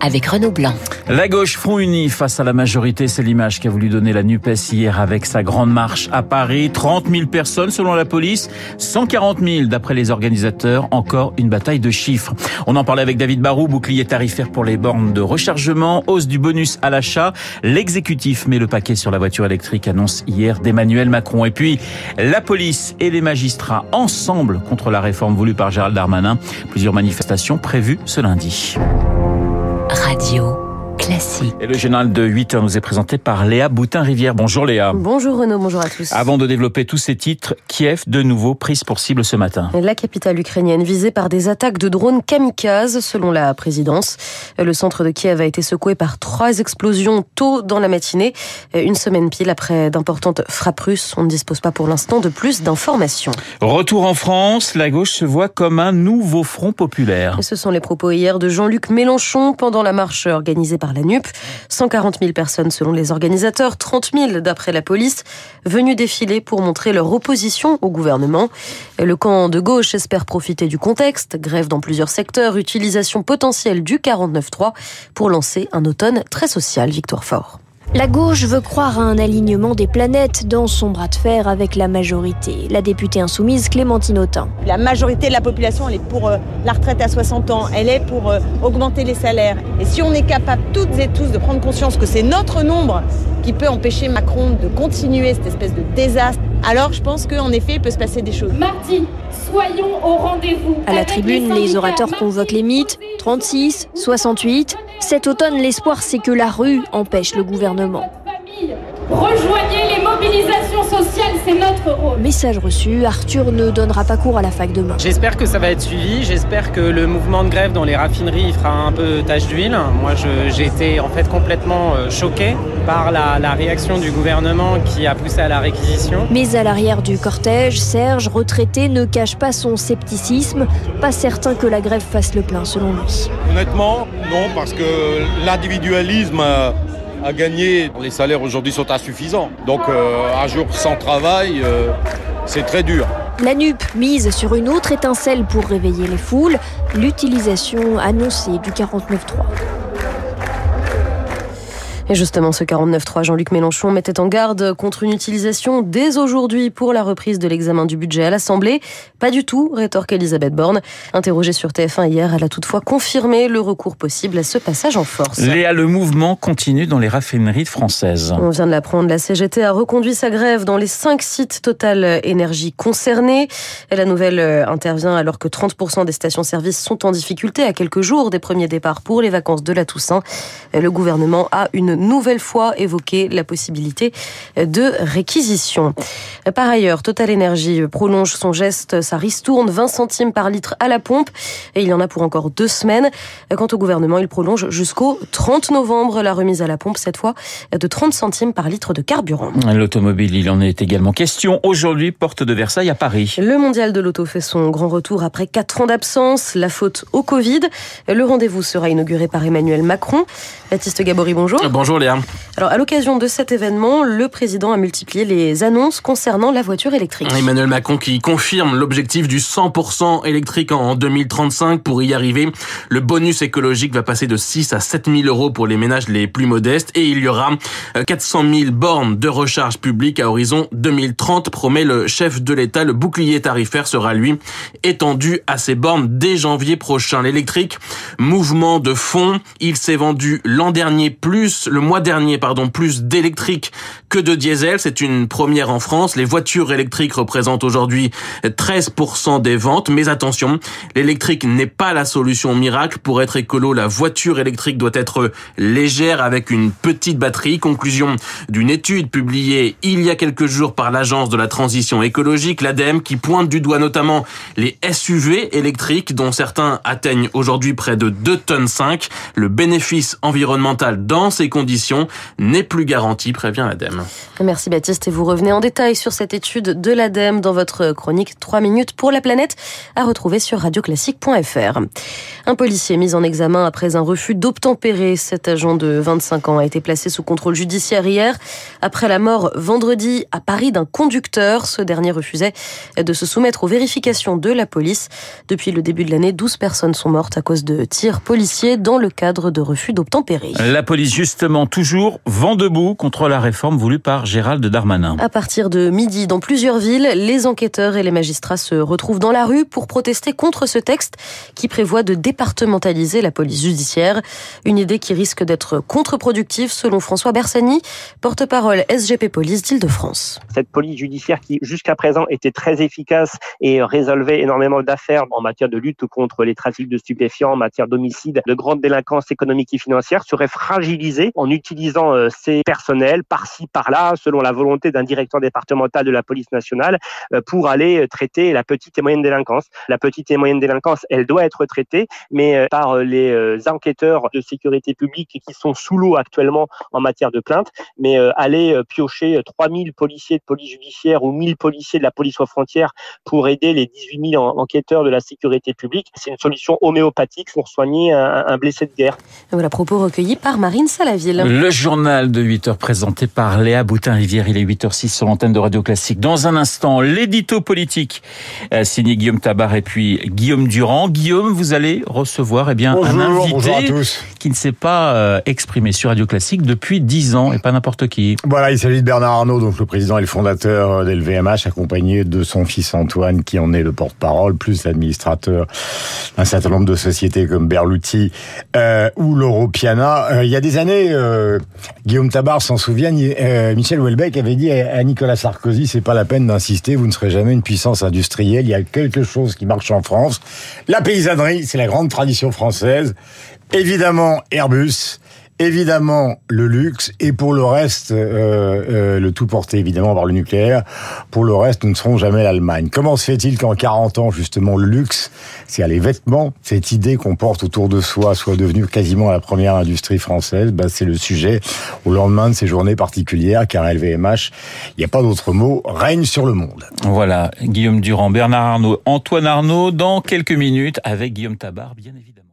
avec Renaud Blanc. La gauche front uni face à la majorité, c'est l'image qu'a voulu donner la NUPES hier avec sa grande marche à Paris. 30 000 personnes selon la police, 140 000 d'après les organisateurs. Encore une bataille de chiffres. On en parlait avec David Barou, bouclier tarifaire pour les bornes de rechargement, hausse du bonus à l'achat. L'exécutif met le paquet sur la voiture électrique, annonce hier d'Emmanuel Macron. Et puis, la police et les magistrats ensemble contre la réforme voulue par Gérald Darmanin. Plusieurs manifestations prévues ce lundi. Radio classique. Et le journal de 8 heures nous est présenté par Léa Boutin-Rivière. Bonjour Léa. Bonjour Renaud, bonjour à tous. Avant de développer tous ces titres, Kiev de nouveau prise pour cible ce matin. La capitale ukrainienne visée par des attaques de drones kamikazes selon la présidence. Le centre de Kiev a été secoué par trois explosions tôt dans la matinée, une semaine pile après d'importantes frappes russes. On ne dispose pas pour l'instant de plus d'informations. Retour en France, la gauche se voit comme un nouveau front populaire. Et ce sont les propos hier de Jean-Luc Mélenchon pendant la marche organisée par la NUP. 140 000 personnes selon les organisateurs, 30 000 d'après la police, venus défiler pour montrer leur opposition au gouvernement. Le camp de gauche espère profiter du contexte, grève dans plusieurs secteurs, utilisation potentielle du 49-3 pour lancer un automne très social. Victoire Fort. La gauche veut croire à un alignement des planètes dans son bras de fer avec la majorité. La députée insoumise Clémentine Autain. La majorité de la population, est pour euh, la retraite à 60 ans, elle est pour euh, augmenter les salaires. Et si on est capable toutes et tous de prendre conscience que c'est notre nombre qui peut empêcher Macron de continuer cette espèce de désastre, alors je pense qu'en effet, il peut se passer des choses. Mardi, soyons au rendez-vous. À la tribune, les, les orateurs convoquent les mythes 36, 68. Cet automne, l'espoir, c'est que la rue empêche le gouvernement. Rejoignez les mobilisations sociales, c'est notre rôle. Message reçu, Arthur ne donnera pas cours à la fac demain. J'espère que ça va être suivi, j'espère que le mouvement de grève dans les raffineries fera un peu tache d'huile. Moi, j'ai été en fait complètement euh, choqué par la, la, réaction du gouvernement qui a poussé à la réquisition. Mais à l'arrière du cortège, Serge, retraité, ne cache pas son scepticisme, pas certain que la grève fasse le plein selon lui. Honnêtement, non, parce que l'individualisme à gagner. Les salaires aujourd'hui sont insuffisants. Donc euh, un jour sans travail, euh, c'est très dur. La NUP mise sur une autre étincelle pour réveiller les foules, l'utilisation annoncée du 49.3. Et justement, ce 49.3, Jean-Luc Mélenchon mettait en garde contre une utilisation dès aujourd'hui pour la reprise de l'examen du budget à l'Assemblée. Pas du tout, rétorque Elisabeth Borne. Interrogée sur TF1 hier, elle a toutefois confirmé le recours possible à ce passage en force. Léa, le mouvement continue dans les raffineries françaises. On vient de l'apprendre, la CGT a reconduit sa grève dans les cinq sites Total Énergie concernés. Et la nouvelle intervient alors que 30% des stations-service sont en difficulté à quelques jours des premiers départs pour les vacances de la Toussaint. Le gouvernement a une nouvelle fois évoqué la possibilité de réquisition. Par ailleurs, Total Energy prolonge son geste, sa ristourne 20 centimes par litre à la pompe et il y en a pour encore deux semaines. Quant au gouvernement, il prolonge jusqu'au 30 novembre la remise à la pompe, cette fois de 30 centimes par litre de carburant. L'automobile, il en est également question. Aujourd'hui, porte de Versailles à Paris. Le mondial de l'auto fait son grand retour après quatre ans d'absence, la faute au Covid. Le rendez-vous sera inauguré par Emmanuel Macron. Baptiste Gabory, bonjour. Bonjour Léa. Alors, à l'occasion de cet événement, le président a multiplié les annonces concernant la voiture électrique. Emmanuel Macron qui confirme l'objectif du 100% électrique en 2035. Pour y arriver, le bonus écologique va passer de 6 à 7 000 euros pour les ménages les plus modestes et il y aura 400 000 bornes de recharge publique à horizon 2030, promet le chef de l'État. Le bouclier tarifaire sera, lui, étendu à ces bornes dès janvier prochain. L'électrique, mouvement de fond, il s'est vendu l'an dernier plus, le mois dernier, pardon, plus d'électrique que de diesel. C'est une première en France. Les voitures électriques représentent aujourd'hui 13% des ventes. Mais attention, l'électrique n'est pas la solution miracle. Pour être écolo, la voiture électrique doit être légère avec une petite batterie. Conclusion d'une étude publiée il y a quelques jours par l'Agence de la transition écologique, l'ADEME, qui pointe du doigt notamment les SUV électriques dont certains atteignent aujourd'hui près de 2 tonnes 5. Le bénéfice environnemental dans ces conditions conditions n'est plus garantie, prévient l'ADEME. Merci Baptiste et vous revenez en détail sur cette étude de l'ADEME dans votre chronique 3 minutes pour la planète à retrouver sur radioclassique.fr. Un policier mis en examen après un refus d'obtempérer. Cet agent de 25 ans a été placé sous contrôle judiciaire hier après la mort vendredi à Paris d'un conducteur. Ce dernier refusait de se soumettre aux vérifications de la police. Depuis le début de l'année, 12 personnes sont mortes à cause de tirs policiers dans le cadre de refus d'obtempérer. La police, justement, toujours vent debout contre la réforme voulue par Gérald Darmanin. À partir de midi, dans plusieurs villes, les enquêteurs et les magistrats se retrouvent dans la rue pour protester contre ce texte qui prévoit de départementaliser la police judiciaire. Une idée qui risque d'être contre-productive selon François Bersani, porte-parole SGP Police d'Île-de-France. Cette police judiciaire qui jusqu'à présent était très efficace et résolvait énormément d'affaires en matière de lutte contre les trafics de stupéfiants, en matière d'homicide, de grande délinquance économique et financière serait fragilisée en utilisant euh, ces personnels par-ci, par-là, selon la volonté d'un directeur départemental de la police nationale, euh, pour aller traiter la petite et moyenne délinquance. La petite et moyenne délinquance, elle doit être traitée, mais euh, par les enquêteurs de sécurité publique qui sont sous l'eau actuellement en matière de plainte, mais aller piocher 3000 policiers de police judiciaire ou 1000 policiers de la police aux frontières pour aider les 18 000 enquêteurs de la sécurité publique, c'est une solution homéopathique pour soigner un, blessé de guerre. Voilà, propos recueillis par Marine Le journal de 8 heures présenté par Léa Boutin-Rivière. Il est 8h06 sur l'antenne de Radio Classique. Dans un instant, l'édito politique euh, signé Guillaume Tabar et puis Guillaume Durand. Guillaume, vous allez recevoir eh bien, un invité qui ne s'est pas euh, exprimé sur Radio Classique depuis 10 ans et pas n'importe qui. Voilà, il s'agit de Bernard Arnault, donc le président et le fondateur d'LVMH, accompagné de son fils Antoine qui en est le porte-parole, plus l'administrateur d'un certain nombre de sociétés comme Berluti euh, ou l'Europiana. Euh, il y a des années, euh, Guillaume Tabar s'en souvient, euh, Michel Houellebecq avait dit à Nicolas Sarkozy, c'est pas la peine d'insister, vous ne serez jamais une puissance industrielle, il y a quelque chose qui marche en France. La paysannerie, c'est la grande tradition française. Évidemment, Airbus, évidemment le luxe et pour le reste, euh, euh, le tout porté évidemment par le nucléaire. Pour le reste, nous ne serons jamais l'Allemagne. Comment se fait-il qu'en 40 ans, justement, le luxe, c'est à les vêtements, cette idée qu'on porte autour de soi, soit devenue quasiment la première industrie française ben, C'est le sujet au lendemain de ces journées particulières, car LVMH, il n'y a pas d'autre mot, règne sur le monde. Voilà, Guillaume Durand, Bernard Arnault, Antoine Arnault, dans quelques minutes, avec Guillaume Tabar, bien évidemment.